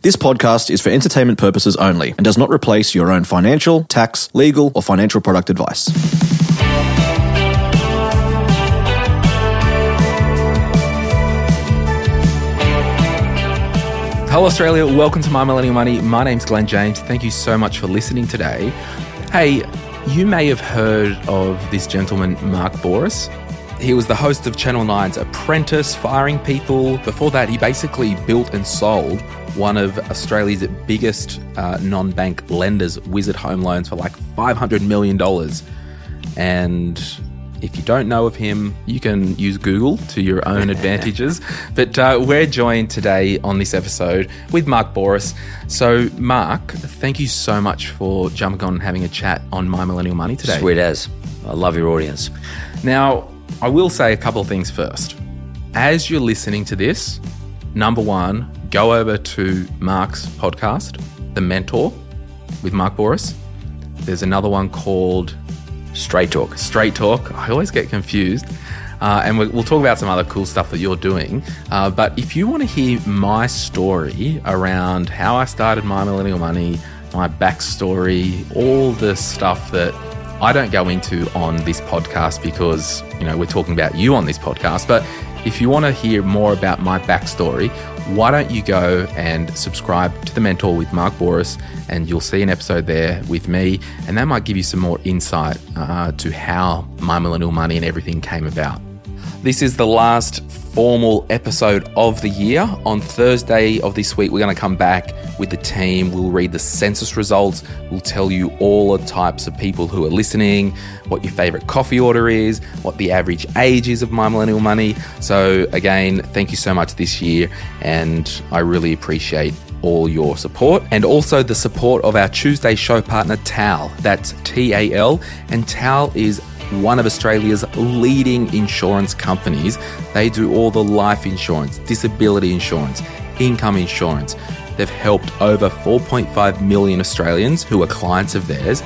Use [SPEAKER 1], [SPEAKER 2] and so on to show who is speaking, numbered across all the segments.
[SPEAKER 1] This podcast is for entertainment purposes only and does not replace your own financial, tax, legal, or financial product advice.
[SPEAKER 2] Hello, Australia. Welcome to My Millennial Money. My name's Glen James. Thank you so much for listening today. Hey, you may have heard of this gentleman, Mark Bouris. He was the host of Channel 9's Apprentice, firing people. Before that, he basically built and sold one of Australia's biggest uh, non bank lenders, Wizard Home Loans, for like $500 million. And if you don't know of him, you can use Google to your own advantages. But uh, we're joined today on this episode with Mark Bouris. So, Mark, thank you so much for jumping on and having a chat on My Millennial Money today.
[SPEAKER 3] Sweet as. I love your audience.
[SPEAKER 2] Now, I will say a couple of things first. As you're listening to this, number one, go over to Mark's podcast, The Mentor with Mark Bouris. There's another one called
[SPEAKER 3] Straight talk.
[SPEAKER 2] Straight Talk. I always get confused. Uh, and we- we'll talk about some other cool stuff that you're doing. Uh, but if you want to hear my story around how I started My Millennial Money, my backstory, all the stuff that I don't go into on this podcast because, you know, we're talking about you on this podcast. But if you want to hear more about my backstory, why don't you go and subscribe to The Mentor with Mark Bouris and you'll see an episode there with me. And that might give you some more insight uh, to how My Millennial Money and everything came about. This is the last formal episode of the year. On Thursday of this week, we're going to come back with the team. We'll read the census results. We'll tell you all the types of people who are listening, what your favorite coffee order is, what the average age is of My Millennial Money. So, again, thank you so much this year. And I really appreciate all your support and also the support of our Tuesday show partner, TAL. That's T A L. And TAL is one of Australia's leading insurance companies. They do all the life insurance, disability insurance, income insurance. They've helped over 4.5 million Australians who are clients of theirs.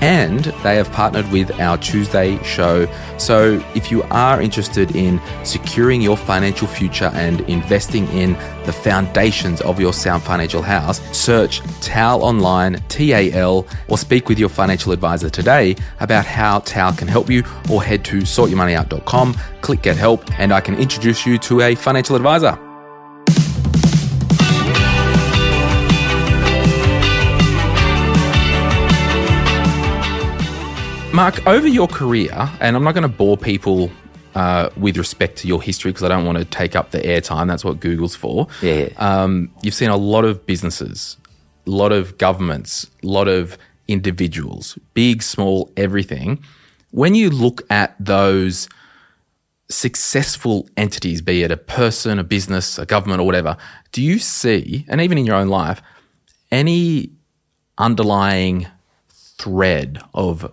[SPEAKER 2] And they have partnered with our Tuesday show. So, if you are interested in securing your financial future and investing in the foundations of your sound financial house, search TAL online, T A L, or speak with your financial advisor today about how TAL can help you, or head to sortyourmoneyout.com, click get help, and I can introduce you to a financial advisor. Mark, over your career, and I'm not going to bore people uh, with respect to your history because I don't want to take up the airtime. That's what Google's for.
[SPEAKER 3] Yeah.
[SPEAKER 2] Um, you've seen a lot of businesses, a lot of governments, a lot of individuals, big, small, everything. When you look at those successful entities, be it a person, a business, a government, or whatever, do you see, and even in your own life, any underlying thread of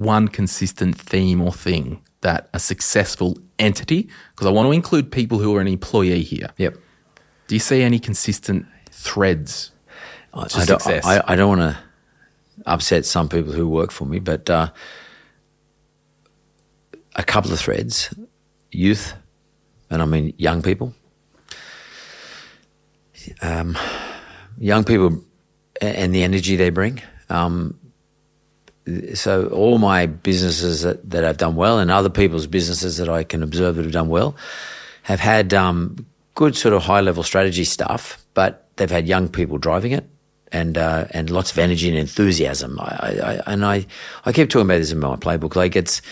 [SPEAKER 2] one consistent theme or thing that a successful entity, because I want to include people who are an employee here.
[SPEAKER 3] Yep.
[SPEAKER 2] Do you see any consistent threads
[SPEAKER 3] I,
[SPEAKER 2] to
[SPEAKER 3] I don't? I, I don't want to upset some people who work for me, but uh, a couple of threads youth, and I mean young people. Um, young people and the energy they bring. Um, so all my businesses that, that have done well and other people's businesses that I can observe that have done well have had um, good sort of high level strategy stuff, but they've had young people driving it and uh, and lots of energy and enthusiasm. I, I, and I I keep talking about this in my playbook. Like it's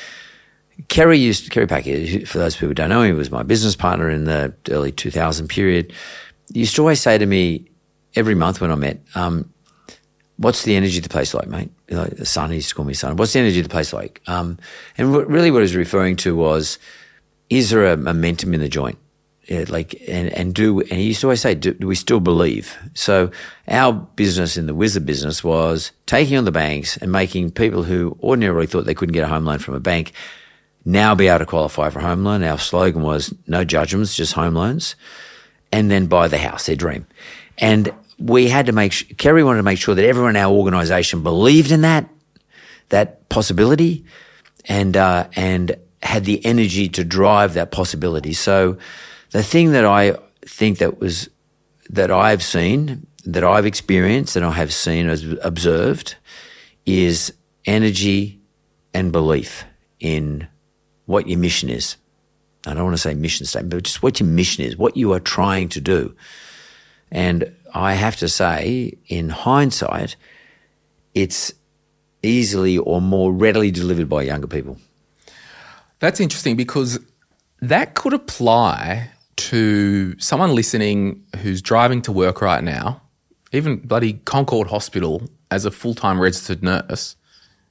[SPEAKER 3] Kerry used Kerry Packer. For those people who don't know he was my business partner in the early 2000 period. He used to always say to me every month when I met, um, "What's the energy of the place like, mate?" Like the son, he used to call me son. What's the energy of the place like? Um, and what, really, what he was referring to was, is there a momentum in the joint? yeah, like and and do and he used to always say, do, do we still believe? So our business in the Wizard business was taking on the banks and making people who ordinarily thought they couldn't get a home loan from a bank now be able to qualify for a home loan. Our slogan was no judgments, just home loans, and then buy the house, their dream. And we had to make sh- Kerry wanted to make sure that everyone in our organisation believed in that that possibility and uh, and had the energy to drive that possibility. So the thing that I think that was that I've seen, that I've experienced, that I have seen as observed, is energy and belief in what your mission is. I don't want to say mission statement, but just what your mission is, what you are trying to do. And I have to say, in hindsight, it's easily or more readily delivered by younger people.
[SPEAKER 2] That's interesting because that could apply to someone listening who's driving to work right now, even bloody Concord Hospital as a full time registered nurse.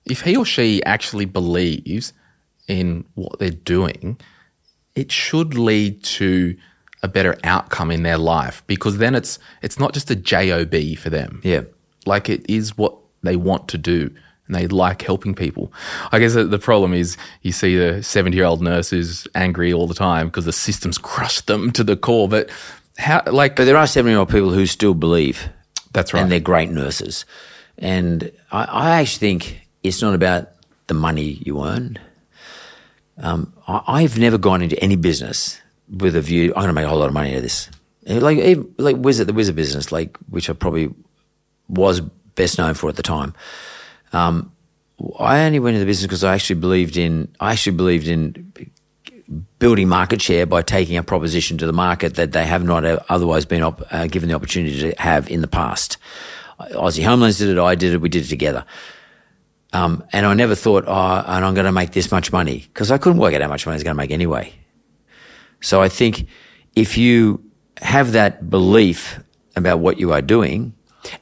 [SPEAKER 2] If he or she actually believes in what they're doing, it should lead to a better outcome in their life because then it's it's not just a job for them.
[SPEAKER 3] Yeah.
[SPEAKER 2] like it is what they want to do and they like helping people. I guess the- problem is you see the 70 year old nurse who's angry all the time because the system's crushed them to the core. But how, like,
[SPEAKER 3] But there are 70 year old people who still believe.
[SPEAKER 2] That's right.
[SPEAKER 3] And they're great nurses. And I, I actually think it's not about the money you earn. Um, I, I've never gone into any business with a view, I'm going to make a whole lot of money out of this. And Like, even, like Wizard, the Wizard business, like, which I probably was best known for at the time. Um, I only went into the business because I actually believed in, I actually believed in building market share by taking a proposition to the market that they have not otherwise been op- uh, given the opportunity to have in the past. Aussie Home Loans did it, I did it, we did it together. Um, and I never thought, oh, and I'm going to make this much money because I couldn't work out how much money I was going to make anyway. So I think if you have that belief about what you are doing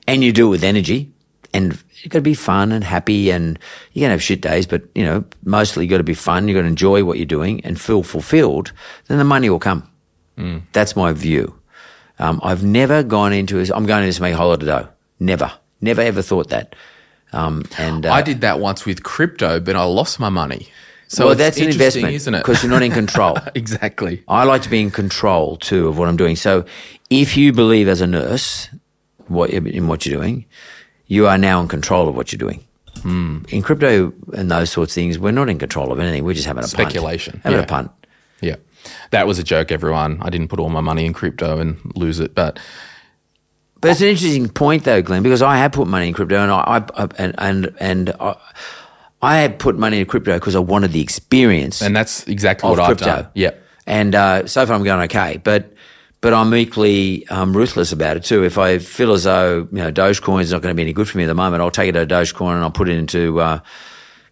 [SPEAKER 3] and you do it with energy and you've got to be fun and happy and you're going to have shit days, but you know, mostly you've got to be fun. You've got to enjoy what you're doing and feel fulfilled. Then the money will come. That's my view. Um, I've never gone into this. I'm going to make a whole lot of dough. Never, never ever thought that. Um, and uh,
[SPEAKER 2] I did that once with crypto, but I lost my money. So
[SPEAKER 3] well, that's an investment,
[SPEAKER 2] isn't it?
[SPEAKER 3] Because you're not in control.
[SPEAKER 2] exactly.
[SPEAKER 3] I like to be in control too of what I'm doing. So if you believe as a nurse what in what you're doing, you are now in control of what you're doing.
[SPEAKER 2] Hmm.
[SPEAKER 3] In crypto and those sorts of things, we're not in control of anything. We're just having a
[SPEAKER 2] Speculation,
[SPEAKER 3] punt. Having
[SPEAKER 2] yeah.
[SPEAKER 3] a punt.
[SPEAKER 2] Yeah. That was a joke, everyone. I didn't put all my money in crypto and lose it, but
[SPEAKER 3] But it's an interesting point, though, Glen, because I have put money in crypto, and I, I and and and I, I had put money into crypto because I wanted the experience.
[SPEAKER 2] and that's exactly what
[SPEAKER 3] crypto.
[SPEAKER 2] I've done. Yeah.
[SPEAKER 3] And uh, so far, I'm going okay. But but I'm equally um, ruthless about it too. If I feel as though you know Dogecoin is not going to be any good for me at the moment, I'll take it to Dogecoin and I'll put it into uh,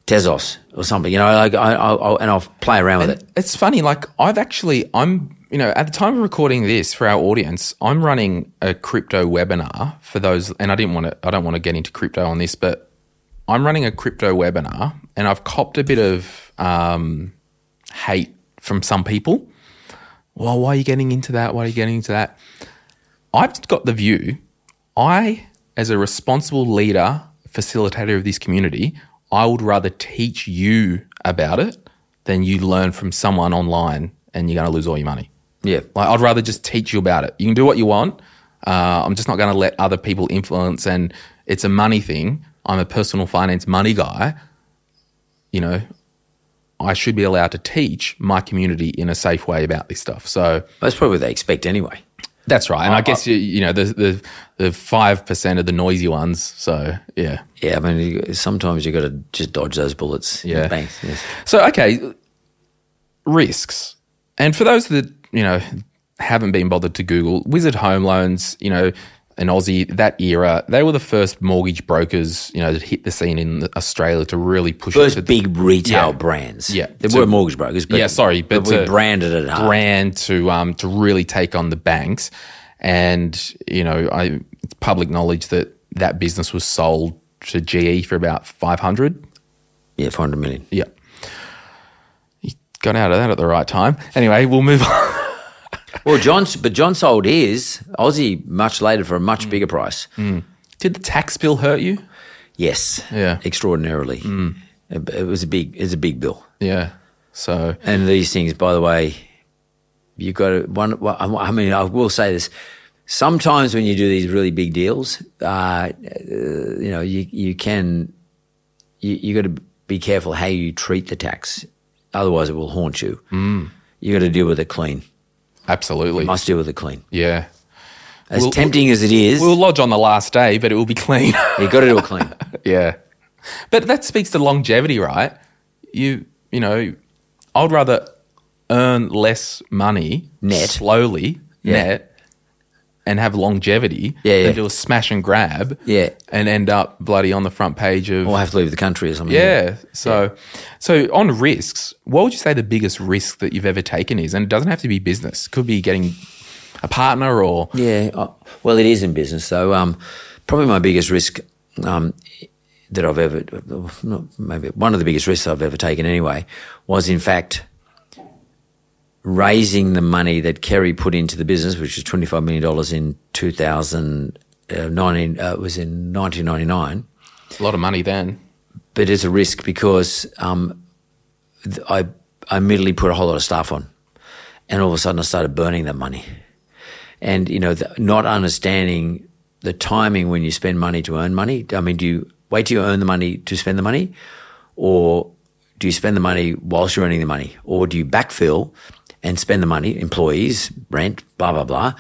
[SPEAKER 3] Tezos or something. You know, like I, I'll, I'll, and I'll play around with it.
[SPEAKER 2] It's funny, like I've actually I'm you know, at the time of recording this for our audience, I'm running a crypto webinar for those and I didn't want to I don't want to get into crypto on this, but I'm running a crypto webinar and I've copped a bit of um, hate from some people. Well, why are you getting into that? Why are you getting into that? I've got the view, I, as a responsible leader, facilitator of this community, I would rather teach you about it than you learn from someone online and you're going to lose all your money.
[SPEAKER 3] Yeah.
[SPEAKER 2] Like, I'd rather just teach you about it. You can do what you want. Uh, I'm just not going to let other people influence, and it's a money thing. I'm a personal finance money guy. You know, I should be allowed to teach my community in a safe way about this stuff. So
[SPEAKER 3] That's probably what they expect anyway.
[SPEAKER 2] that's right. And I, guess you, you know the the the five percent of the noisy ones. So yeah.
[SPEAKER 3] Yeah, I mean, sometimes you've got to just dodge those bullets.
[SPEAKER 2] Yeah.
[SPEAKER 3] Bang. Yes.
[SPEAKER 2] So okay, risks. And for those that you know haven't been bothered to Google, Wizard Home Loans, you know, in Aussie that era, they were the first mortgage brokers, you know, that hit the scene in Australia to really push it
[SPEAKER 3] First
[SPEAKER 2] the
[SPEAKER 3] big retail
[SPEAKER 2] Yeah.
[SPEAKER 3] brands.
[SPEAKER 2] Yeah.
[SPEAKER 3] There
[SPEAKER 2] To-
[SPEAKER 3] were mortgage brokers, but
[SPEAKER 2] yeah, sorry, but,
[SPEAKER 3] we
[SPEAKER 2] to
[SPEAKER 3] branded it hard.
[SPEAKER 2] brand to um to really take on the banks, and you know, I it's public knowledge that that business was sold to GE for about five hundred.
[SPEAKER 3] Yeah, 400 million.
[SPEAKER 2] Yeah. You got out of that at the right time. Anyway, we'll move on.
[SPEAKER 3] Well, John, but John sold his Aussie much later for a much bigger price.
[SPEAKER 2] Did the tax bill hurt you?
[SPEAKER 3] Yes,
[SPEAKER 2] Yeah.
[SPEAKER 3] extraordinarily. It, it was a big, it's a big bill.
[SPEAKER 2] Yeah. So
[SPEAKER 3] And these things, by the way, you got to one. I mean, I will say this: sometimes when you do these really big deals, uh, uh, you know, you you can you, you got to be careful how you treat the tax, otherwise it will haunt you. Mm. You got to deal with it clean.
[SPEAKER 2] Absolutely.
[SPEAKER 3] You must deal with it clean.
[SPEAKER 2] yeah.
[SPEAKER 3] As
[SPEAKER 2] We'll-
[SPEAKER 3] tempting as it is,
[SPEAKER 2] We'll lodge on the last day, but it will be clean.
[SPEAKER 3] you got to do it clean.
[SPEAKER 2] yeah. But that speaks to longevity, right? You you know, I'd rather earn less money
[SPEAKER 3] Net.
[SPEAKER 2] slowly,
[SPEAKER 3] Yeah.
[SPEAKER 2] net, and have longevity
[SPEAKER 3] Yeah, yeah.
[SPEAKER 2] than do a smash and grab
[SPEAKER 3] Yeah.
[SPEAKER 2] and end up bloody on the front page of
[SPEAKER 3] or have to leave the country or something.
[SPEAKER 2] Yeah. So, so on risks, what would you say the biggest risk that you've ever taken is? And it doesn't have to be business. Could be getting a partner or
[SPEAKER 3] Yeah, uh, well, it is in business though. Um, probably my biggest risk um, that I've ever, maybe one of the biggest risks I've ever taken anyway, was in fact raising the money that Kerry put into the business, which was twenty five million dollars in two thousand nineteen. Uh, it was in nineteen ninety nine.
[SPEAKER 2] a lot of money then.
[SPEAKER 3] But it's a risk because um, I I immediately put a whole lot of stuff on, and all of a sudden I started burning that money, and you know, the, not understanding the timing when you spend money to earn money. I mean, do you wait till you earn the money to spend the money, or do you spend the money whilst you're earning the money, or do you backfill and spend the money, employees, rent, blah blah blah,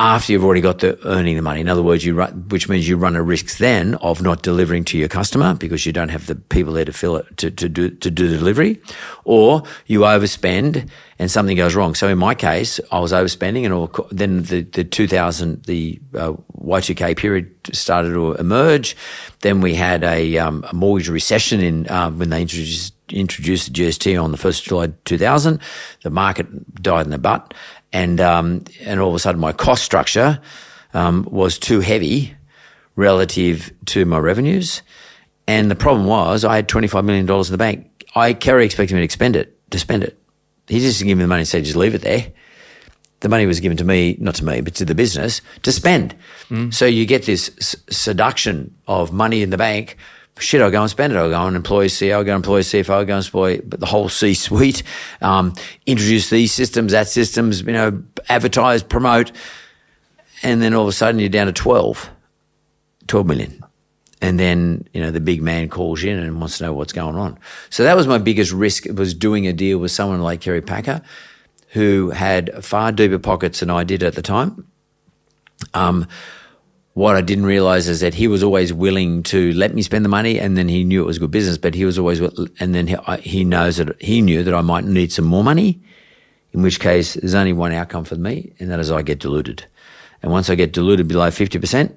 [SPEAKER 3] after you've already got the earning the money. In other words, you run, which means you run a risk then of not delivering to your customer because you don't have the people there to fill it to, to do to do the delivery, or you overspend and something goes wrong. So in my case, I was overspending, and all, then the the 2000 the uh, Y2K period started to emerge. Then we had a, um, a mortgage recession in um, when they introduced introduced the GST on the first of July 2000. The market died in the butt and um, and all of a sudden my cost structure um, was too heavy relative to my revenues. And the problem was I had twenty five million dollars in the bank. I Kerry expected me to spend it to spend it. He just didn't me the money and said just leave it there. The money was given to me, not to me, but to the business to spend. So you get this s- seduction of money in the bank. Shit, I'll go and spend it. I'll go and employ CEO, I'll go and employ CFO, I'll go and employ but the whole C suite, um, introduce these systems, that systems, you know, advertise, promote. And then all of a sudden you're down to 12, 12 million. And then, you know, the big man calls in and wants to know what's going on. So that was my biggest risk was doing a deal with someone like Kerry Packer, who had far deeper pockets than I did at the time. Um, what I didn't realize is that he was always willing to let me spend the money, and then he knew it was good business. But he was always, and then he, he knows that he knew that I might need some more money. In which case, there's only one outcome for me, and that is I get diluted. And once I get diluted below fifty percent,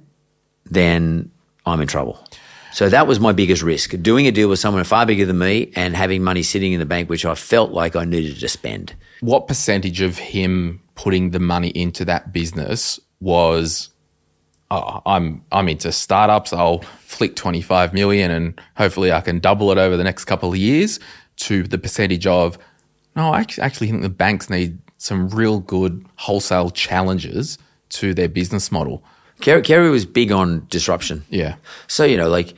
[SPEAKER 3] then I'm in trouble. So that was my biggest risk: doing a deal with someone far bigger than me and having money sitting in the bank, which I felt like I needed to spend.
[SPEAKER 2] What percentage of him putting the money into that business was oh, I'm I'm into startups. I'll flick 25 million and hopefully I can double it over the next couple of years to the percentage of no, I actually think the banks need some real good wholesale challenges to their business model.
[SPEAKER 3] Kerry, Kerry was big on disruption.
[SPEAKER 2] Yeah.
[SPEAKER 3] So, you know, like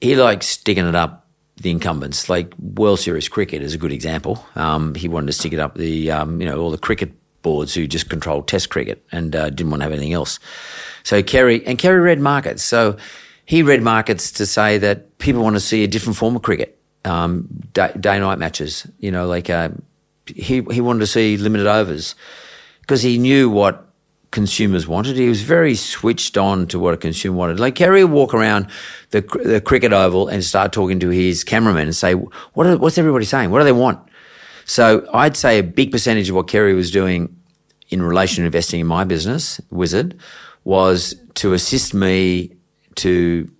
[SPEAKER 3] he likes sticking it up the incumbents. Like World Series cricket is a good example. Um, he wanted to stick it up the, um, you know, all the cricket boards who just controlled test cricket and uh, didn't want to have anything else. So Kerry, and Kerry read markets. So he read markets to say that people want to see a different form of cricket, um, day, night matches, you know, like, uh, he, he wanted to see limited overs because he knew what consumers wanted. He was very switched on to what a consumer wanted. Like Kerry would walk around the, the cricket oval and start talking to his cameraman and say, what are, what's everybody saying? What do they want? So I'd say a big percentage of what Kerry was doing in relation to investing in my business, Wizard, was to assist me to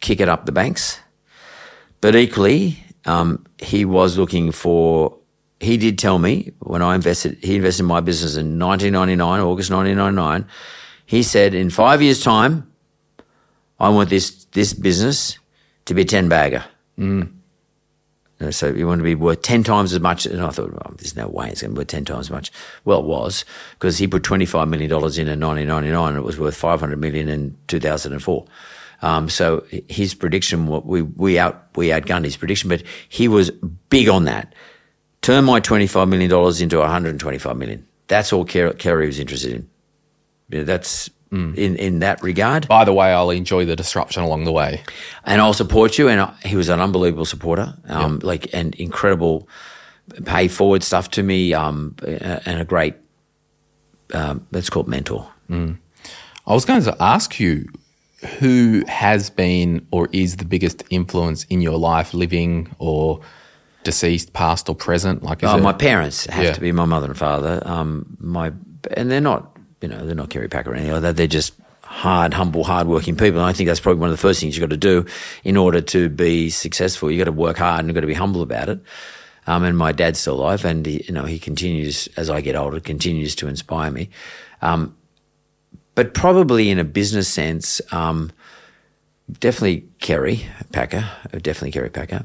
[SPEAKER 3] kick it up the banks. But equally, um, he was looking for. He did tell me when I invested. He invested in my business in 1999, August 1999. He said, in five years' time, I want this this business to be a ten bagger. You know, so you want to be worth 10 times as much. And I thought, well, there's no way it's going to be worth 10 times as much. Well, it was because he put $25 million in in 1999 and it was worth 500 million in 2004. Um, so his prediction, we, we out, we outgunned his prediction, but he was big on that. Turn my $25 million into 125 million. That's all Kerry was interested in. Yeah, that's mm. in, in that regard.
[SPEAKER 2] By the way, I'll enjoy the disruption along the way.
[SPEAKER 3] And I'll support you. And I, he was an unbelievable supporter, um, like, and incredible pay forward stuff to me, um, and a great, um, let's call it mentor.
[SPEAKER 2] Mm. I was going to ask you who has been or is the biggest influence in your life, living or deceased, past or present?
[SPEAKER 3] Like, oh, my parents have yeah. to be my mother and father. Um, my and they're not you know, they're not Kerry Packer or anything like that. They're just hard, humble, hardworking people. And I think that's probably one of the first things you've got to do in order to be successful. You've got to work hard and you've got to be humble about it. Um, and my dad's still alive, and he, you know he continues as I get older, continues to inspire me. Um, but probably in a business sense, um, definitely Kerry Packer, definitely Kerry Packer.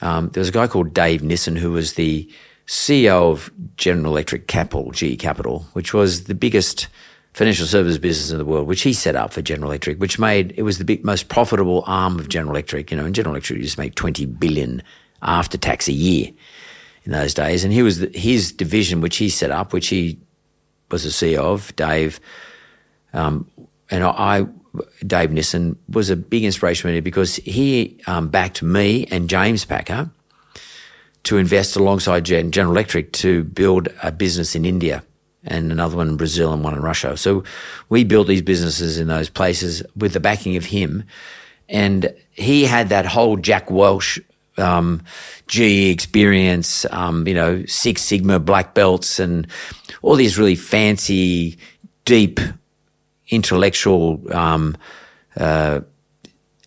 [SPEAKER 3] Um, there was a guy called Dave Nissen who was the CEO of General Electric Capital, GE Capital, which was the biggest financial services business in the world, which he set up for General Electric, which made it was the big, most profitable arm of General Electric. You know, and General Electric used to make twenty billion after tax a year in those days, and he was the, his division, which he set up, which he was the CEO of, Dave, um, and I, Dave Nissen was a big inspiration for me because he um, backed me and James Packer to invest alongside General Electric to build a business in India and another one in Brazil and one in Russia. So we built these businesses in those places with the backing of him. And he had that whole Jack Welch um, GE experience, um, you know, Six Sigma black belts and all these really fancy, deep, intellectual, um, uh,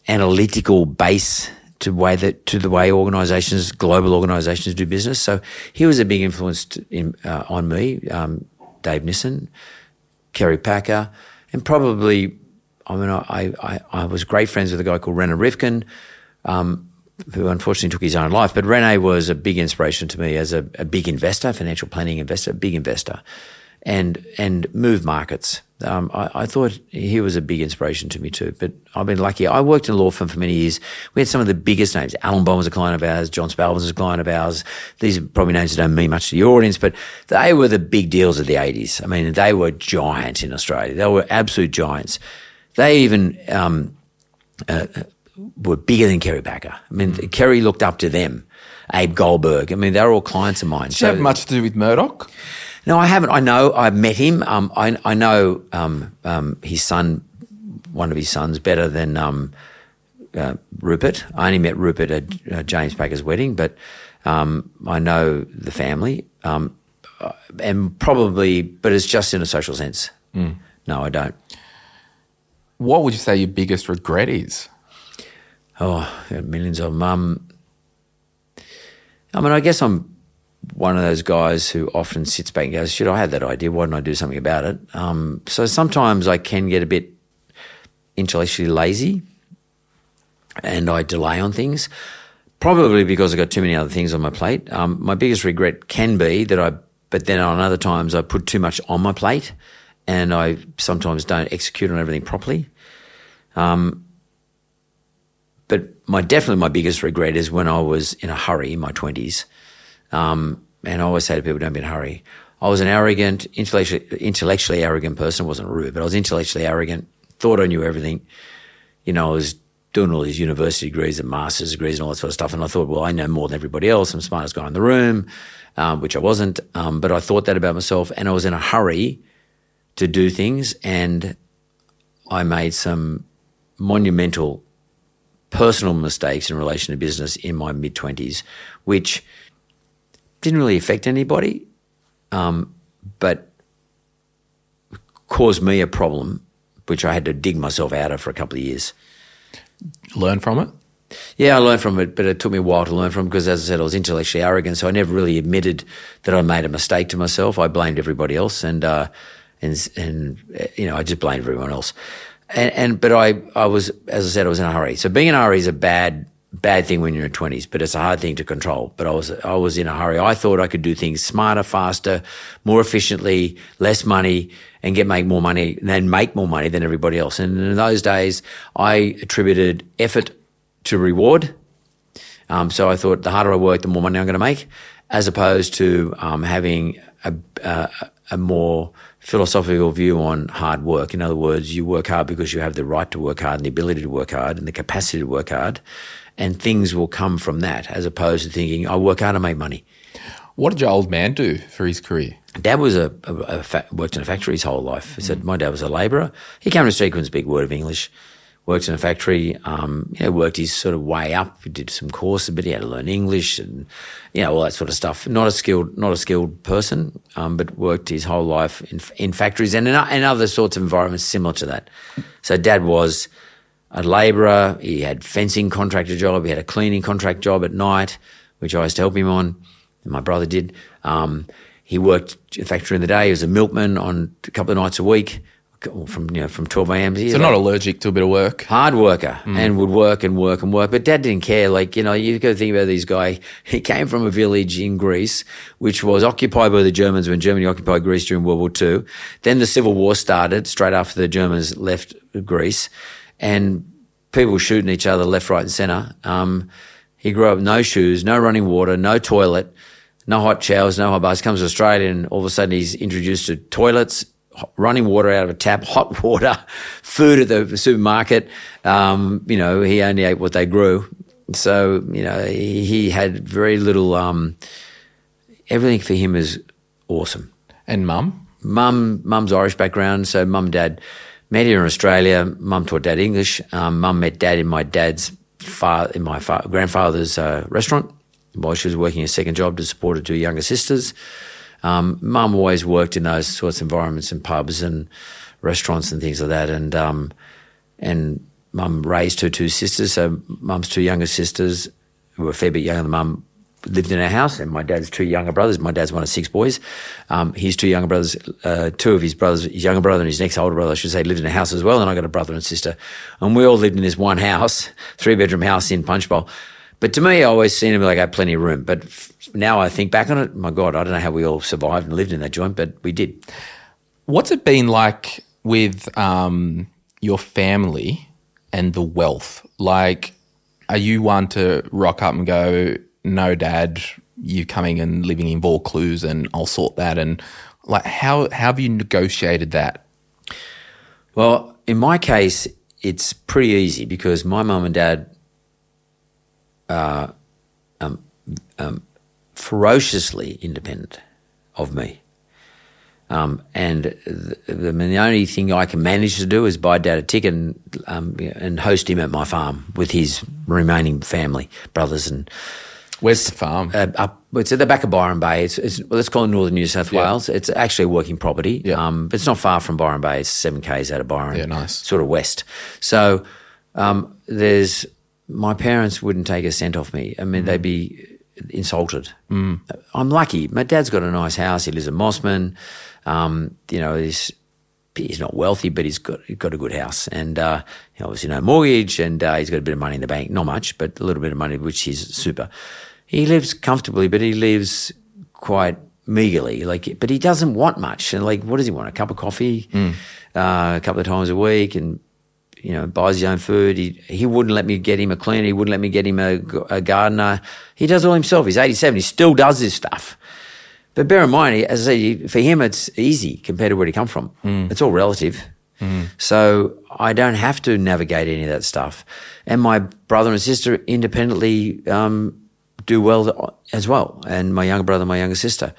[SPEAKER 3] analytical base to way that to the way organisations, global organisations, do business. So he was a big influence in, uh, on me. Um, Dave Nissen, Kerry Packer, and probably, I mean, I, I, I was great friends with a guy called Rene Rivkin, um, who unfortunately took his own life. But Rene was a big inspiration to me as a, a big investor, financial planning investor, big investor, and and move markets. Um, I, I, thought he was a big inspiration to me too. But I've been lucky. I worked in a law firm for many years. We had some of the biggest names. Alan Bond was a client of ours. John Spalvin was a client of ours. These are probably names that don't mean much to your audience, but they were the big deals of the 80s. I mean, they were giants in Australia. They were absolute giants. They even um, uh, were bigger than Kerry Packer. I mean, mm. Kerry looked up to them. Abe Goldberg. I mean, they were all clients of mine.
[SPEAKER 2] Did so, have much to do with Murdoch?
[SPEAKER 3] No, I haven't. I know. I met him. Um, I, I know um, um, his son, one of his sons, better than um, uh, Rupert. I only met Rupert at uh, James Packer's wedding, but um, I know the family, um, uh, and probably, but it's just in a social sense. Mm. No, I don't.
[SPEAKER 2] What would you say your biggest regret is?
[SPEAKER 3] Oh, millions of them. Um, I mean, I guess I'm one of those guys who often sits back and goes, "Should I had that idea? Why didn't I do something about it?" Um, so sometimes I can get a bit intellectually lazy, and I delay on things. Probably because I've got too many other things on my plate. Um, my biggest regret can be that I, but then on other times I put too much on my plate, and I sometimes don't execute on everything properly. Um, but my definitely my biggest regret is when I was in a hurry in my twenties um, and I always say to people, don't be in a hurry. I was an arrogant, intellectually, intellectually arrogant person. I wasn't rude, but I was intellectually arrogant, thought I knew everything. You know, I was doing all these university degrees and master's degrees and all that sort of stuff. And I thought, well, I know more than everybody else. I'm the smartest guy in the room, um, which I wasn't. Um, but I thought that about myself and I was in a hurry to do things. And I made some monumental personal mistakes in relation to business in my mid 20s, which – didn't really affect anybody, um, but caused me a problem, which I had to dig myself out of for a couple of years.
[SPEAKER 2] Learn from it?
[SPEAKER 3] Yeah, I learned from it, but it took me a while to learn from because, as I said, I was intellectually arrogant, so I never really admitted that I made a mistake to myself. I blamed everybody else, and uh, and and you know, I just blamed everyone else. And, and but I I was, as I said, I was in a hurry. So being in a hurry is a bad bad thing when you're in your twenties, but it's a hard thing to control. But I was I was in a hurry. I thought I could do things smarter, faster, more efficiently, less money, and get make more money, and then make more money than everybody else. And in those days, I attributed effort to reward. Um, so I thought the harder I work, the more money I'm going to make, as opposed to um, having a, a, a more philosophical view on hard work. In other words, you work hard because you have the right to work hard and the ability to work hard and the capacity to work hard, and things will come from that, as opposed to thinking, I work hard to make money.
[SPEAKER 2] What did your old man do for his career?
[SPEAKER 3] Dad was a, a, a fa- worked in a factory his whole life. He said my dad was a labourer. He came to Sequence, big word of English. Worked in a factory. Um, you know, worked his sort of way up. He did some courses, but he had to learn English and you know all that sort of stuff. Not a skilled, not a skilled person, um, but worked his whole life in in factories and in, in other sorts of environments similar to that. So Dad was a labourer. He had fencing contractor job. He had a cleaning contract job at night, which I used to help him on. And my brother did. Um, he worked in fact, during the day. He was a milkman on a couple of nights a week, from you know from twelve a.m.
[SPEAKER 2] So not allergic to a bit of work.
[SPEAKER 3] hard worker and would work and work and work. But dad didn't care. Like, you know, you got to think about this guy. He came from a village in Greece, which was occupied by the Germans when Germany occupied Greece during World War II. Then the Civil War started straight after the Germans left Greece and people shooting each other left, right and center. Um, he grew up no shoes, no running water, no toilet, no hot showers, no hot baths. Comes to Australia and all of a sudden he's introduced to toilets, running water out of a tap, hot water, food at the supermarket. Um, you know, he only ate what they grew. So, you know, he, he had very little, um, everything for him is awesome.
[SPEAKER 2] And mum?
[SPEAKER 3] Mum, mum's Irish background, so mum and dad met here in Australia. Mum taught dad English. Um, mum met dad in my dad's fa- in my fa- grandfather's uh, restaurant while she was working a second job to support her two younger sisters. Um, mum always worked in those sorts of environments and pubs and restaurants and things like that. And um, and mum raised her two sisters. So mum's two younger sisters who were a fair bit younger than mum lived in a house, and my dad's two younger brothers. My dad's one of six boys. Um, his two younger brothers, uh, two of his brothers, his younger brother and his next older brother, I should say, lived in a house as well. And I got a brother and sister, and we all lived in this one house, three bedroom house in Punchbowl. But to me, I always seen it like I had plenty of room. But now I think back on it, my God, I don't know how we all survived and lived in that joint, but we did.
[SPEAKER 2] What's it been like with um, your family and the wealth? Like, are you one to rock up and go, no, dad, you coming and living in Vaucluse and I'll sort that? And like, how, how have you negotiated that?
[SPEAKER 3] Well, in my case, it's pretty easy because my mum and dad are um, um, ferociously independent of me. Um, and the, the, the only thing I can manage to do is buy dad a ticket and, um, and host him at my farm with his remaining family, brothers and
[SPEAKER 2] Where's the farm?
[SPEAKER 3] uh, up. It's at the back of Byron Bay. It's, it's well, let's call it northern New South Wales. It's actually a working property.
[SPEAKER 2] Yeah.
[SPEAKER 3] Um, but it's not far from Byron Bay. It's seven k's out of Byron.
[SPEAKER 2] Yeah, nice.
[SPEAKER 3] Sort of west. So um, there's my parents wouldn't take a cent off me. I mean, they'd be insulted. Mm. I'm lucky. My dad's got a nice house. He lives in Mosman. Um, you know, he's he's not wealthy, but he's got he's got a good house, and uh, obviously no mortgage, and uh, he's got a bit of money in the bank. Not much, but a little bit of money, which is super. He lives comfortably, but he lives quite meagerly. Like, but he doesn't want much. And like, what does he want? A cup of coffee, uh, a couple of times a week, and you know, buys his own food. He he wouldn't let me get him a cleaner. He wouldn't let me get him a, a gardener. He does all himself. He's eighty seven. He still does this stuff. But bear in mind, as I say, for him, it's easy compared to where he come from. It's all relative. So I don't have to navigate any of that stuff. And my brother and sister independently um, do well as well. And my younger brother, my younger sister.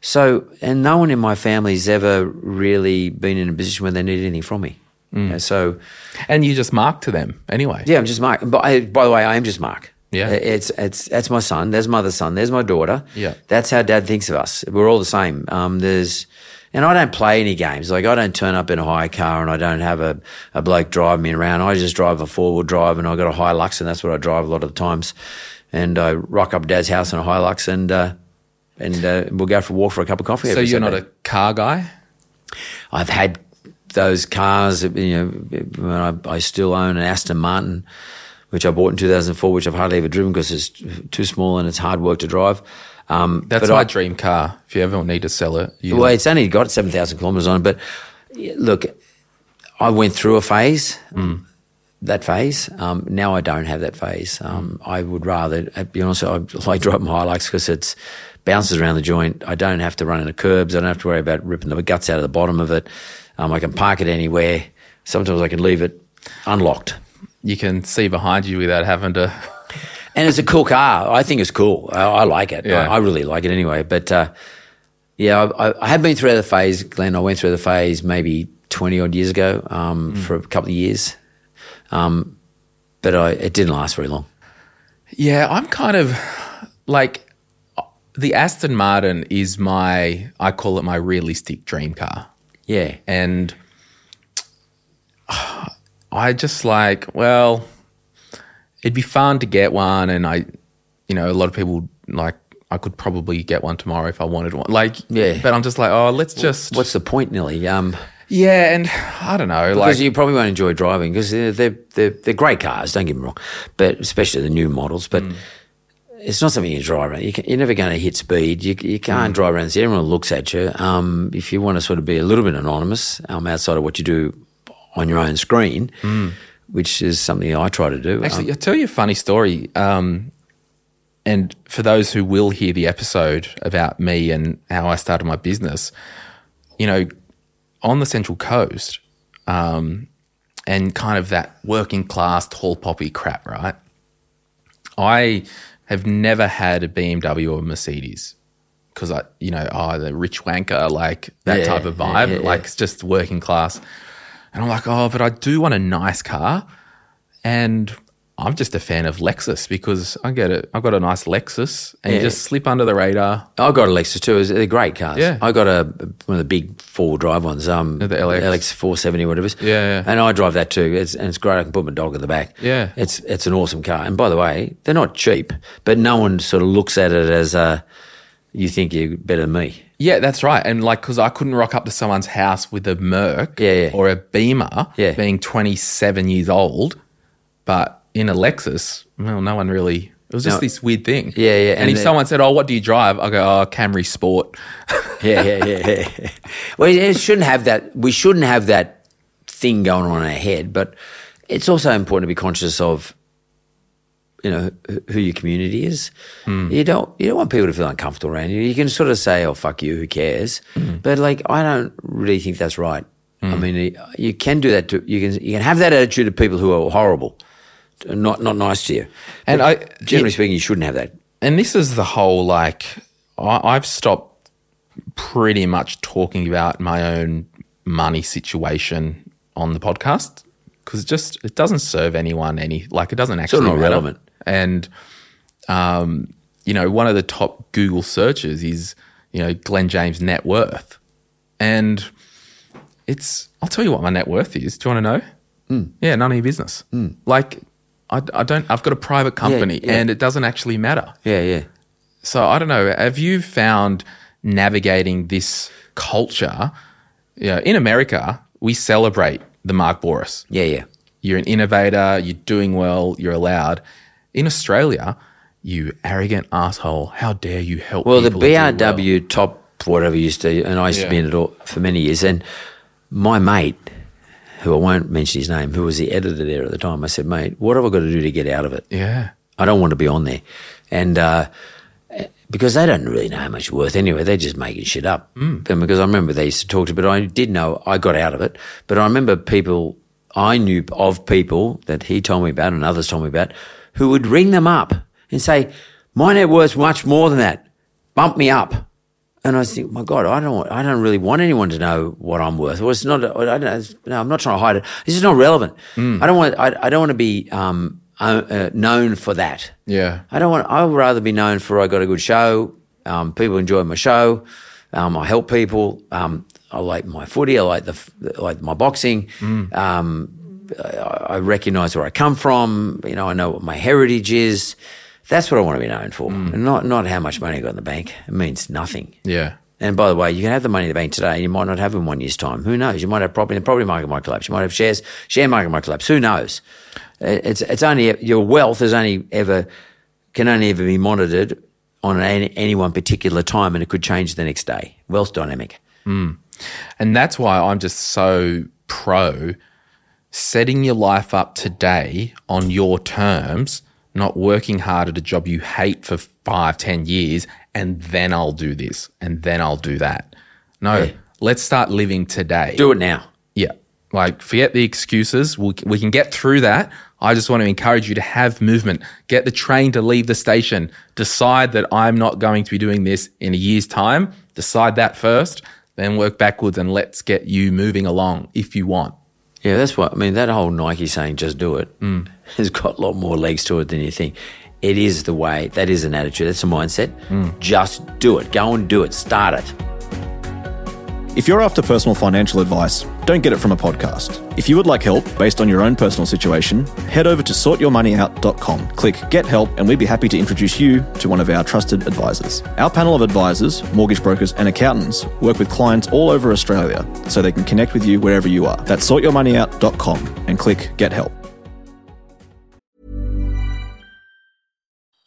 [SPEAKER 3] So, and no one in my family has ever really been in a position where they need anything from me. Yeah, so,
[SPEAKER 2] And you just mark to them anyway.
[SPEAKER 3] yeah, I'm just Mark. But I, by the way, I am just Mark.
[SPEAKER 2] Yeah.
[SPEAKER 3] it's it's that's my son. There's my other son. There's my daughter.
[SPEAKER 2] Yeah.
[SPEAKER 3] that's how Dad thinks of us. We're all the same. Um, there's, and I don't play any games. Like I don't turn up in a high car and I don't have a, a bloke drive me around. I just drive a four wheel drive and I got a Hilux, and that's what I drive a lot of the times. And I rock up Dad's house in a Hilux and uh, and uh, we'll go for a walk for a cup of coffee.
[SPEAKER 2] So you're not a car guy?
[SPEAKER 3] I've had those cars. You know, I, I still own an Aston Martin, which I bought in 2004, which I've hardly ever driven because it's too small and it's hard work to drive. Um,
[SPEAKER 2] That's
[SPEAKER 3] but
[SPEAKER 2] my
[SPEAKER 3] I-
[SPEAKER 2] dream car. If you ever need to sell it, you
[SPEAKER 3] well, it's only got 7,000 kilometres on it, but look, I went through a phase, that phase. Um, now I don't have that phase. Um, I would rather, uh, be honest, I like driving my Hilux because it's bounces around the joint. I don't have to run into curbs. I don't have to worry about ripping the guts out of the bottom of it. Um, I can park it anywhere. Sometimes I can leave it unlocked.
[SPEAKER 2] you can see behind you without having to.
[SPEAKER 3] And it's a cool car. I think it's cool. I, I like it.
[SPEAKER 2] Yeah.
[SPEAKER 3] I, I really like it anyway. But uh, yeah, I, I- have been through the phase, Glen. I went through the phase maybe 20 odd years ago um, for a couple of years. Um, but I, it didn't last very long.
[SPEAKER 2] Yeah, I'm kind of like the Aston Martin is my. I call it my realistic dream car.
[SPEAKER 3] Yeah.
[SPEAKER 2] and I just like, well, it'd be fun to get one, and I, you know, a lot of people like I could probably get one tomorrow if I wanted one. Like,
[SPEAKER 3] Yeah.
[SPEAKER 2] but I'm just like, oh, let's just,
[SPEAKER 3] What's the point, Nelly? Um,
[SPEAKER 2] yeah, and I don't know,
[SPEAKER 3] because
[SPEAKER 2] like,
[SPEAKER 3] you probably won't enjoy driving because they're, they're, they're, they're great cars, don't get me wrong, but especially the new models. But it's not something you drive around. You can, you're never going to hit speed. You, you can't drive around. See, everyone looks at you. Um, if you want to sort of be a little bit anonymous um, outside of what you do on your own screen, which is something I try to do.
[SPEAKER 2] Actually,
[SPEAKER 3] um,
[SPEAKER 2] I'll tell you a funny story. Um, and for those who will hear the episode about me and how I started my business, you know, on the Central Coast, um, and kind of that working class tall poppy crap, right? I have never had a BMW or a Mercedes because I, you know, oh, the rich wanker, like that
[SPEAKER 3] Yeah,
[SPEAKER 2] type of vibe,
[SPEAKER 3] yeah, yeah.
[SPEAKER 2] like it's just working class. And I'm like, oh, but I do want a nice car. And I'm just a fan of Lexus because I get it. I've got a nice Lexus and you just slip under the radar.
[SPEAKER 3] I've got a Lexus too. They're great cars.
[SPEAKER 2] Yeah.
[SPEAKER 3] I got a one of the big four wheel drive ones. Um,
[SPEAKER 2] The LX.
[SPEAKER 3] LX four seventy, whatever. it is.
[SPEAKER 2] Yeah, yeah.
[SPEAKER 3] And I drive that too. It's and it's great. I can put my dog in the back.
[SPEAKER 2] Yeah.
[SPEAKER 3] It's it's an awesome car. And by the way, they're not cheap, but no one sort of looks at it as a, you think you're better than me.
[SPEAKER 2] Yeah, that's right. And like, because I couldn't rock up to someone's house with a Merc
[SPEAKER 3] Yeah, yeah.
[SPEAKER 2] or a Beamer
[SPEAKER 3] Yeah.
[SPEAKER 2] being 27 years old, but in a Lexus, well, no one really. It was just
[SPEAKER 3] No.
[SPEAKER 2] this weird thing.
[SPEAKER 3] Yeah, yeah,
[SPEAKER 2] And,
[SPEAKER 3] and
[SPEAKER 2] if someone said, "Oh, what do you drive?" I go, "Oh, Camry Sport."
[SPEAKER 3] Yeah, yeah, yeah, yeah. well, it shouldn't have that. We shouldn't have that thing going on in our head, but it's also important to be conscious of, you know, who- who your community is. Hmm. You don't you don't want people to feel uncomfortable around you. You can sort of say, "Oh, fuck you, who cares?" Hmm. But like, I don't really think that's right. I hmm. mean, you can do that. To, you can you can have that attitude to people who are horrible, not not nice to you.
[SPEAKER 2] And
[SPEAKER 3] But
[SPEAKER 2] I-
[SPEAKER 3] generally
[SPEAKER 2] yeah.
[SPEAKER 3] speaking, you shouldn't have that.
[SPEAKER 2] and this is the whole like I, I've stopped pretty much talking about my own money situation on the podcast because it just it doesn't serve anyone any like it doesn't actually
[SPEAKER 3] not
[SPEAKER 2] matter.
[SPEAKER 3] relevant.
[SPEAKER 2] And um, you know, one of the top Google searches is you know Glen James net worth, and it's I'll tell you what my net worth is. Do you want to know?
[SPEAKER 3] Hmm.
[SPEAKER 2] Yeah, none of your business. Like. I, I don't. I've got a private company,
[SPEAKER 3] yeah.
[SPEAKER 2] and it doesn't actually matter.
[SPEAKER 3] Yeah, yeah.
[SPEAKER 2] So I don't know. Have you found navigating this culture? You know, in America, we celebrate the Mark Bouris.
[SPEAKER 3] Yeah, yeah.
[SPEAKER 2] You're an innovator. You're doing well. You're allowed. In Australia, you arrogant asshole. How dare you help?
[SPEAKER 3] Well, the
[SPEAKER 2] do well?
[SPEAKER 3] BRW top whatever used to, and I used to be in it all for many years. And my mate, who I won't mention his name, who was the editor there at the time, I said, "Mate, what have I got to do to get out of it?
[SPEAKER 2] Yeah.
[SPEAKER 3] I don't want to be on there." And uh, because they don't really know how much worth anyway, they're just making shit up. And because I remember they used to talk to, but I did know I got out of it. But I remember people I knew of people that he told me about and others told me about who would ring them up and say, "My net worth's much more than that. Bump me up." And I think, my God, I don't, want, I don't really want anyone to know what I'm worth. Well, it's not, I don't, it's- no, I'm not trying to hide it. This is not relevant. I don't want, I, I don't want to be um, uh, uh, known for that.
[SPEAKER 2] Yeah.
[SPEAKER 3] I don't want. I would rather be known for I got a good show. Um, people enjoy my show. Um, I help people. Um, I like my footy. I like the like my boxing. Um, I, I recognise where I come from. You know, I know what my heritage is. That's what I want to be known for, and not not how much money I got in the bank. It means nothing.
[SPEAKER 2] Yeah.
[SPEAKER 3] And by the way, you can have the money in the bank today, and you might not have it in one year's time. Who knows? You might have property, the property market might collapse. You might have shares, share market might collapse. Who knows? It's it's only your wealth is only ever can only ever be monitored on any, any one particular time, and it could change the next day. Wealth dynamic. Mm.
[SPEAKER 2] And that's why I'm just so pro setting your life up today on your terms, not working hard at a job you hate for five, ten years, and then I'll do this and then I'll do that. No,
[SPEAKER 3] Yeah.
[SPEAKER 2] let's start living today.
[SPEAKER 3] Do it now.
[SPEAKER 2] Yeah. Like, forget the excuses. We, we can get through that. I just want to encourage you to have movement. Get the train to leave the station. Decide that I'm not going to be doing this in a year's time. Decide that first, then work backwards and let's get you moving along if you want.
[SPEAKER 3] Yeah, that's what I mean. That whole Nike saying "just do it" mm. Has got a lot more legs to it than you think. It is the way. That is an attitude. That's a mindset. Hmm. Just do it. Go and do it. Start it.
[SPEAKER 1] If you're after personal financial advice, don't get it from a podcast. If you would like help based on your own personal situation, head over to sortyourmoneyout.com, click Get Help, and we'd be happy to introduce you to one of our trusted advisors. Our panel of advisors, mortgage brokers, and accountants work with clients all over Australia so they can connect with you wherever you are. That's sortyourmoneyout.com and click Get Help.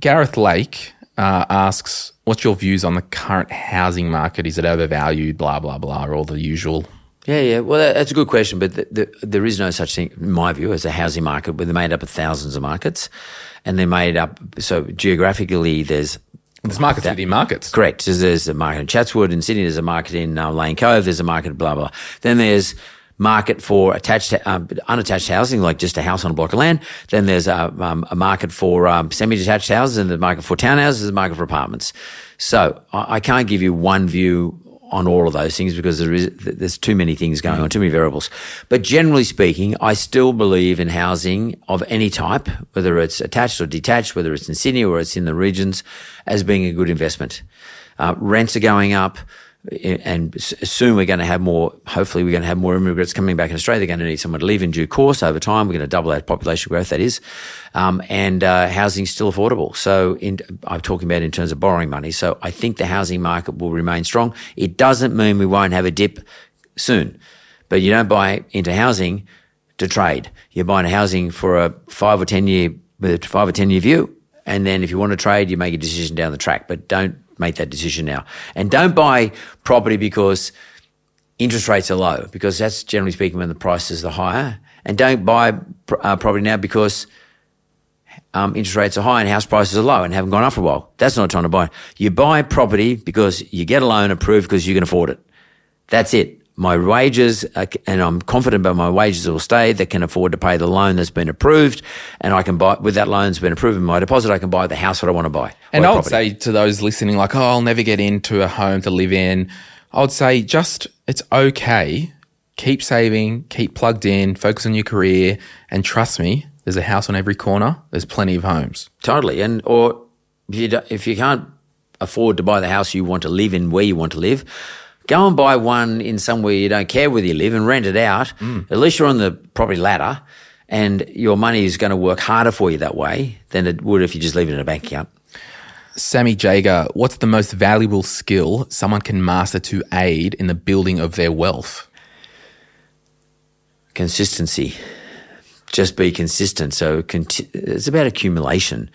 [SPEAKER 2] Gareth Lake uh, asks, What's your views on the current housing market? Is it overvalued? Blah, blah, blah, all the usual.
[SPEAKER 3] Yeah, yeah. Well, that's a good question, but the, the, there is no such thing, in my view, as a housing market. Where they're made up of thousands of markets, and they're made up. So geographically, there's
[SPEAKER 2] There's markets within markets.
[SPEAKER 3] Correct. So there's a market in Chatswood in Sydney. There's a market in uh, Lane Cove. There's a market blah blah. Then there's market for attached, um, unattached housing, like just a house on a block of land. Then there's a, um, a market for um, semi-detached houses, and the market for townhouses, and a market for apartments. So I, I can't give you one view on all of those things because there is there's too many things going on, too many variables. But generally speaking, I still believe in housing of any type, whether it's attached or detached, whether it's in Sydney or it's in the regions, as being a good investment. Uh, rents are going up. And soon we're going to have more, hopefully, we're going to have more immigrants coming back in Australia. They're going to need somewhere to live in due course over time. We're going to double our population growth, that is. Um, and uh, housing's still affordable. So in, I'm talking about in terms of borrowing money. So I think the housing market will remain strong. It doesn't mean we won't have a dip soon, but you don't buy into housing to trade. You're buying housing for a five or 10 year, five or 10 year view. And then if you want to trade, you make a decision down the track, but don't make that decision now. And don't buy property because interest rates are low, because that's generally speaking when the prices are higher. And don't buy uh, property now because um, interest rates are high and house prices are low and haven't gone up for a while. That's not a time to buy. You buy property because you get a loan approved because you can afford it. That's it. My wages, uh, and I'm confident about my wages will stay that can afford to pay the loan that's been approved. And I can buy, with that loan that's been approved in my deposit, I can buy the house that I want to buy.
[SPEAKER 2] And I would
[SPEAKER 3] property.
[SPEAKER 2] say to those listening, like, oh, I'll never get into a home to live in. I would say just it's okay. Keep saving, keep plugged in, focus on your career, and trust me, there's a house on every corner. There's plenty of homes.
[SPEAKER 3] Totally. And, or if you, if you can't afford to buy the house you want to live in where you want to live, go and buy one in somewhere you don't care whether you live and rent it out. Mm. At least you're on the property ladder and your money is going to work harder for you that way than it would if you just leave it in a bank account.
[SPEAKER 2] Sammy Jager, what's the most valuable skill someone can master to aid in the building of their wealth?
[SPEAKER 3] Consistency. Just be consistent. So it's about accumulation.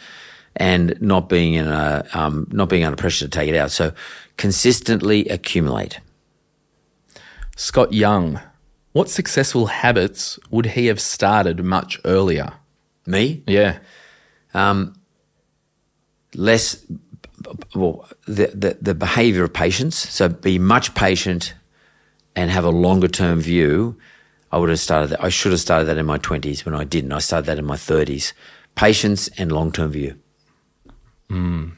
[SPEAKER 3] And not being in a um, not being under pressure to take it out. So consistently accumulate.
[SPEAKER 2] Scott Young, what successful habits would he have started much earlier?
[SPEAKER 3] Me,
[SPEAKER 2] Yeah.
[SPEAKER 3] um, less well the, the the behavior of patience. So be much patient and have a longer term view. I would have started that. I should have started that in my twenties when I didn't. I started that in my thirties. Patience and long term view. Hmm.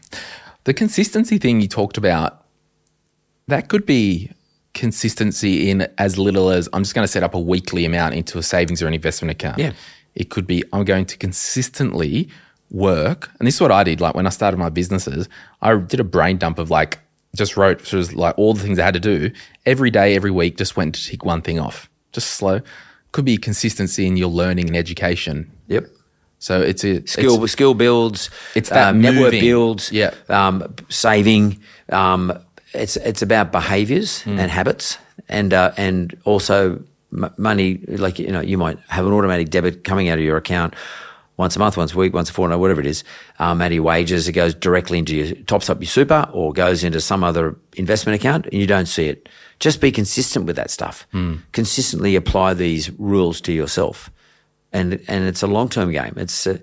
[SPEAKER 2] The consistency thing you talked about, that could be consistency in as little as I'm just going to set up a weekly amount into a savings or an investment account.
[SPEAKER 3] Yeah.
[SPEAKER 2] It could be I'm going to consistently work. And this is what I did. Like when I started my businesses, I did a brain dump of like, just wrote sort of like all the things I had to do every day, every week, just went to tick one thing off. Just slow. Could be consistency in your learning and education.
[SPEAKER 3] Yep.
[SPEAKER 2] So it's a
[SPEAKER 3] skill
[SPEAKER 2] it's-
[SPEAKER 3] skill builds.
[SPEAKER 2] It's that
[SPEAKER 3] um, network builds.
[SPEAKER 2] Yeah.
[SPEAKER 3] um, saving. Um, it's it's about behaviours
[SPEAKER 2] Hmm.
[SPEAKER 3] and habits, and uh, and also m- money. Like you know, you might have an automatic debit coming out of your account once a month, once a week, once a fortnight, whatever it is. Um, out of your wages, it goes directly into your tops up your super or goes into some other investment account, and you don't see it. Just be consistent with that stuff.
[SPEAKER 2] Hmm.
[SPEAKER 3] Consistently apply these rules to yourself and and it's a long term game. It's uh,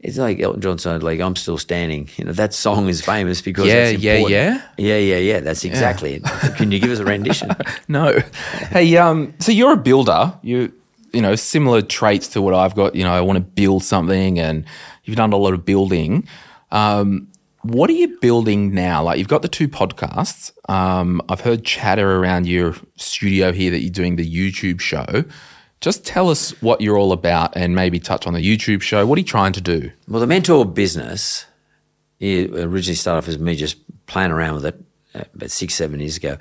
[SPEAKER 3] it's like Elton John said, like I'm still standing. You know that song is famous because
[SPEAKER 2] Yeah,
[SPEAKER 3] it's
[SPEAKER 2] yeah, yeah.
[SPEAKER 3] yeah, yeah, yeah. That's exactly it. Can you give us a rendition?
[SPEAKER 2] No. Hey, um, so you're a builder. You, you know, similar traits to what I've got. You know, I want to build something, and you've done a lot of building. Um, what are you building now? Like you've got the two podcasts. Um, I've heard chatter around your studio here that you're doing the YouTube show. Just tell us what you're all about, and maybe touch on the YouTube show. What are you trying to do?
[SPEAKER 3] Well, the mentor business it originally started off as me just playing around with it uh, about six, seven years ago,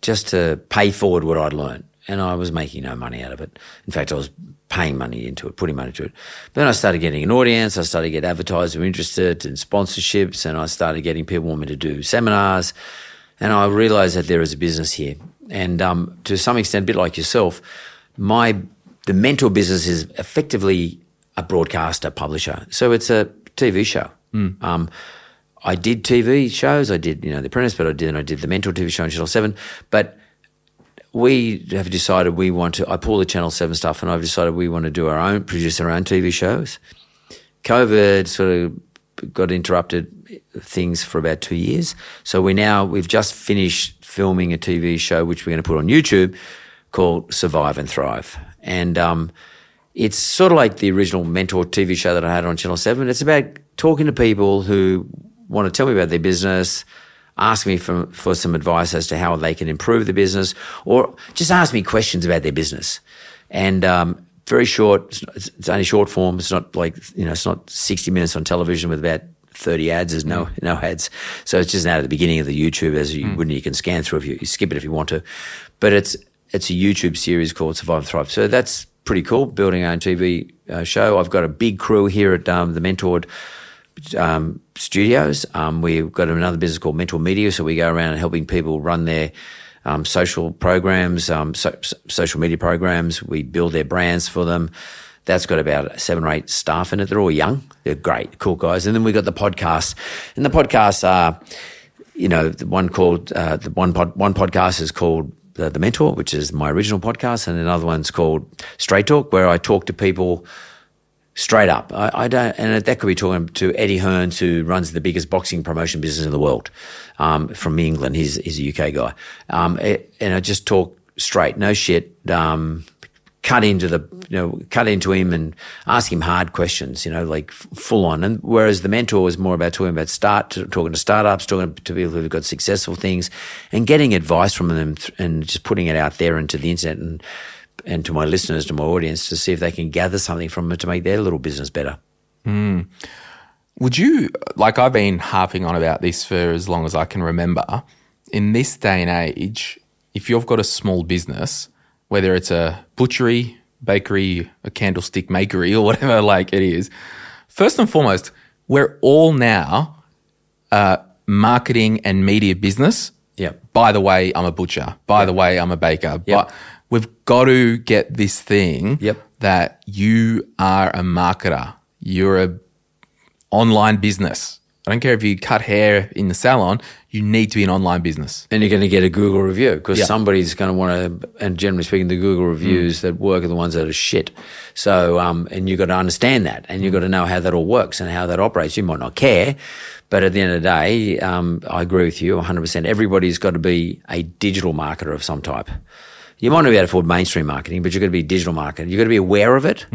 [SPEAKER 3] just to pay forward what I'd learned. And I was making no money out of it. In fact, I was paying money into it, putting money into it. But then I started getting an audience. I started to get advertisers who were interested in sponsorships, and I started getting people want me to do seminars. And I realized that there is a business here. And um, to some extent, a bit like yourself, my the mentor business is effectively a broadcaster publisher. So it's a TV show. Um, I did TV shows. I did, you know, The Apprentice, but I did, and I did the Mentor TV show on Channel 7. But we have decided we want to, I pull the Channel 7 stuff and I've decided we want to do our own, produce our own TV shows. COVID sort of got interrupted things for about two years. So we now, we've just finished filming a TV show, which we're going to put on YouTube called Survive and Thrive. And, um, it's sort of like the original mentor TV show that I had on Channel 7. It's about talking to people who want to tell me about their business, ask me for, for some advice as to how they can improve the business, or just ask me questions about their business. And um, very short, it's, it's only short form. It's not like, you know, it's not 60 minutes on television with about 30 ads. There's no, no ads. So it's just now at the beginning of the YouTube as you, when you can scan through if you, you skip it if you want to. But it's, it's a YouTube series called Survive and Thrive. So that's pretty cool, building our own TV uh, show. I've got a big crew here at um, the Mentored um, studios. Um, we've got another business called Mentor Media, so we go around and helping people run their um, social programs, um, so, so- social media programs. We build their brands for them. That's got about seven or eight staff in it. They're all young. They're great, cool guys. And then we've got the podcast. And the podcasts are, you know, the one called, uh, the one pod, one podcast is called uh, The Mentor, which is my original podcast. And another one's called Straight Talk, where I talk to people straight up. I, I don't, and that could be talking to Eddie Hearns, who runs the biggest boxing promotion business in the world, um, from England. He's, he's a UK guy. Um, it- and I just talk straight, no shit, um, cut into the, you know, cut into him and ask him hard questions, you know, like full on. And whereas the mentor was more about talking about start, talking to startups, talking to people who've got successful things and getting advice from them and just putting it out there into the internet and, and to my listeners, to my audience, to see if they can gather something from it to make their little business better. Hmm.
[SPEAKER 2] Would you like I've been harping on about this for as long as I can remember. In this day and age, if you've got a small business, whether it's a butchery, bakery, a candlestick makery, or whatever like it is, first and foremost, we're all now uh, marketing and media business.
[SPEAKER 3] Yeah.
[SPEAKER 2] By the way, I'm a butcher. By the way, I'm a baker.
[SPEAKER 3] Yep.
[SPEAKER 2] But we've got to get this thing
[SPEAKER 3] Yep.
[SPEAKER 2] that you are a marketer. You're a online business. I don't care if you cut hair in the salon, you need to be an online business.
[SPEAKER 3] And you're going to get a Google review because
[SPEAKER 2] Yeah.
[SPEAKER 3] somebody's going to want to, and generally speaking, the Google reviews that work are the ones that are shit. So, um, and you've got to understand that and you've got to know how that all works and how that operates. You might not care, but at the end of the day, um, I agree with you 100%. Everybody's got to be a digital marketer of some type. You might not be able to afford mainstream marketing, but you've got to be digital marketing. You've got to be aware of it.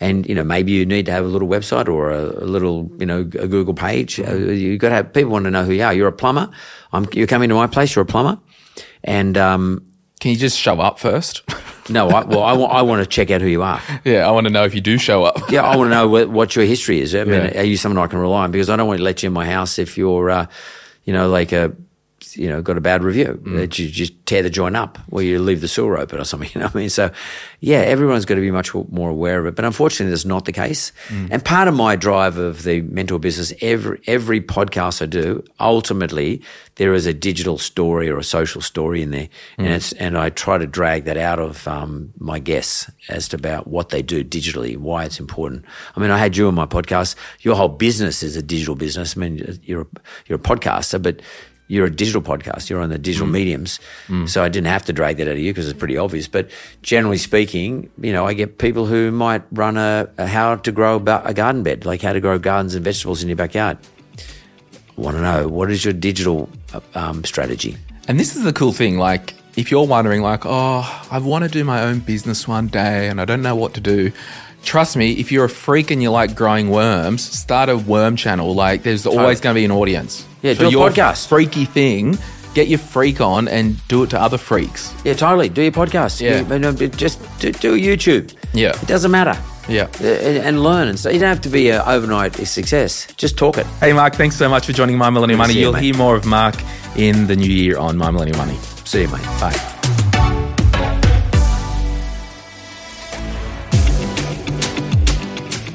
[SPEAKER 3] And, you know, maybe you need to have a little website or a, a little, you know, a Google page. Uh, you've got to have, people want to know who you are. You're a plumber. I'm, you're coming to my place. You're a plumber. And, um,
[SPEAKER 2] Can you just show up first?
[SPEAKER 3] no, I, well, I, wa- I want to check out who you are.
[SPEAKER 2] yeah, I want to know if you do show up.
[SPEAKER 3] Yeah, I want to know what, what your history is. I mean,
[SPEAKER 2] Yeah.
[SPEAKER 3] are you someone I can rely on? Because I don't want to let you in my house if you're, uh, you know, like a, you know, got a bad review mm. that you just tear the joint up or you leave the sewer open or something. You know what I mean? So, yeah, everyone's got to be much more aware of it. But unfortunately, that's not the case. Mm. And part of my drive of the mentor business, every every podcast I do, ultimately there is a digital story or a social story in there, and mm. it's and I try to drag that out of um, my guests as to about what they do digitally, why it's important. I mean, I had you on my podcast. Your whole business is a digital business. I mean, you're a, you're a podcaster, but you're a digital podcast. You're on the digital mediums. So I didn't have to drag that out of you because it's pretty obvious. But generally speaking, you know, I get people who might run a, a how to grow a garden bed, like how to grow gardens and vegetables in your backyard. want to know what is your digital uh, um, strategy?
[SPEAKER 2] And this is the cool thing. Like, if you're wondering, like, oh, I want to do my own business one day and I don't know what to do, trust me, if you're a freak and you like growing worms, start a worm channel. Like, there's always going to be an audience.
[SPEAKER 3] Yeah,
[SPEAKER 2] For
[SPEAKER 3] do a
[SPEAKER 2] your
[SPEAKER 3] podcast.
[SPEAKER 2] Freaky thing, get your freak on and do it to other freaks.
[SPEAKER 3] Yeah, totally. Do your podcast.
[SPEAKER 2] Yeah.
[SPEAKER 3] You- no, but just do, do YouTube.
[SPEAKER 2] Yeah.
[SPEAKER 3] It doesn't matter.
[SPEAKER 2] Yeah.
[SPEAKER 3] Uh, And, and learn. And so you don't have to be an overnight success. Just talk it.
[SPEAKER 2] Hey, Mark, thanks so much for joining My Millennial Money.
[SPEAKER 3] see you,
[SPEAKER 2] You'll
[SPEAKER 3] mate.
[SPEAKER 2] hear more of Mark in the new year on My Millennial Money.
[SPEAKER 3] See you, mate.
[SPEAKER 2] Bye.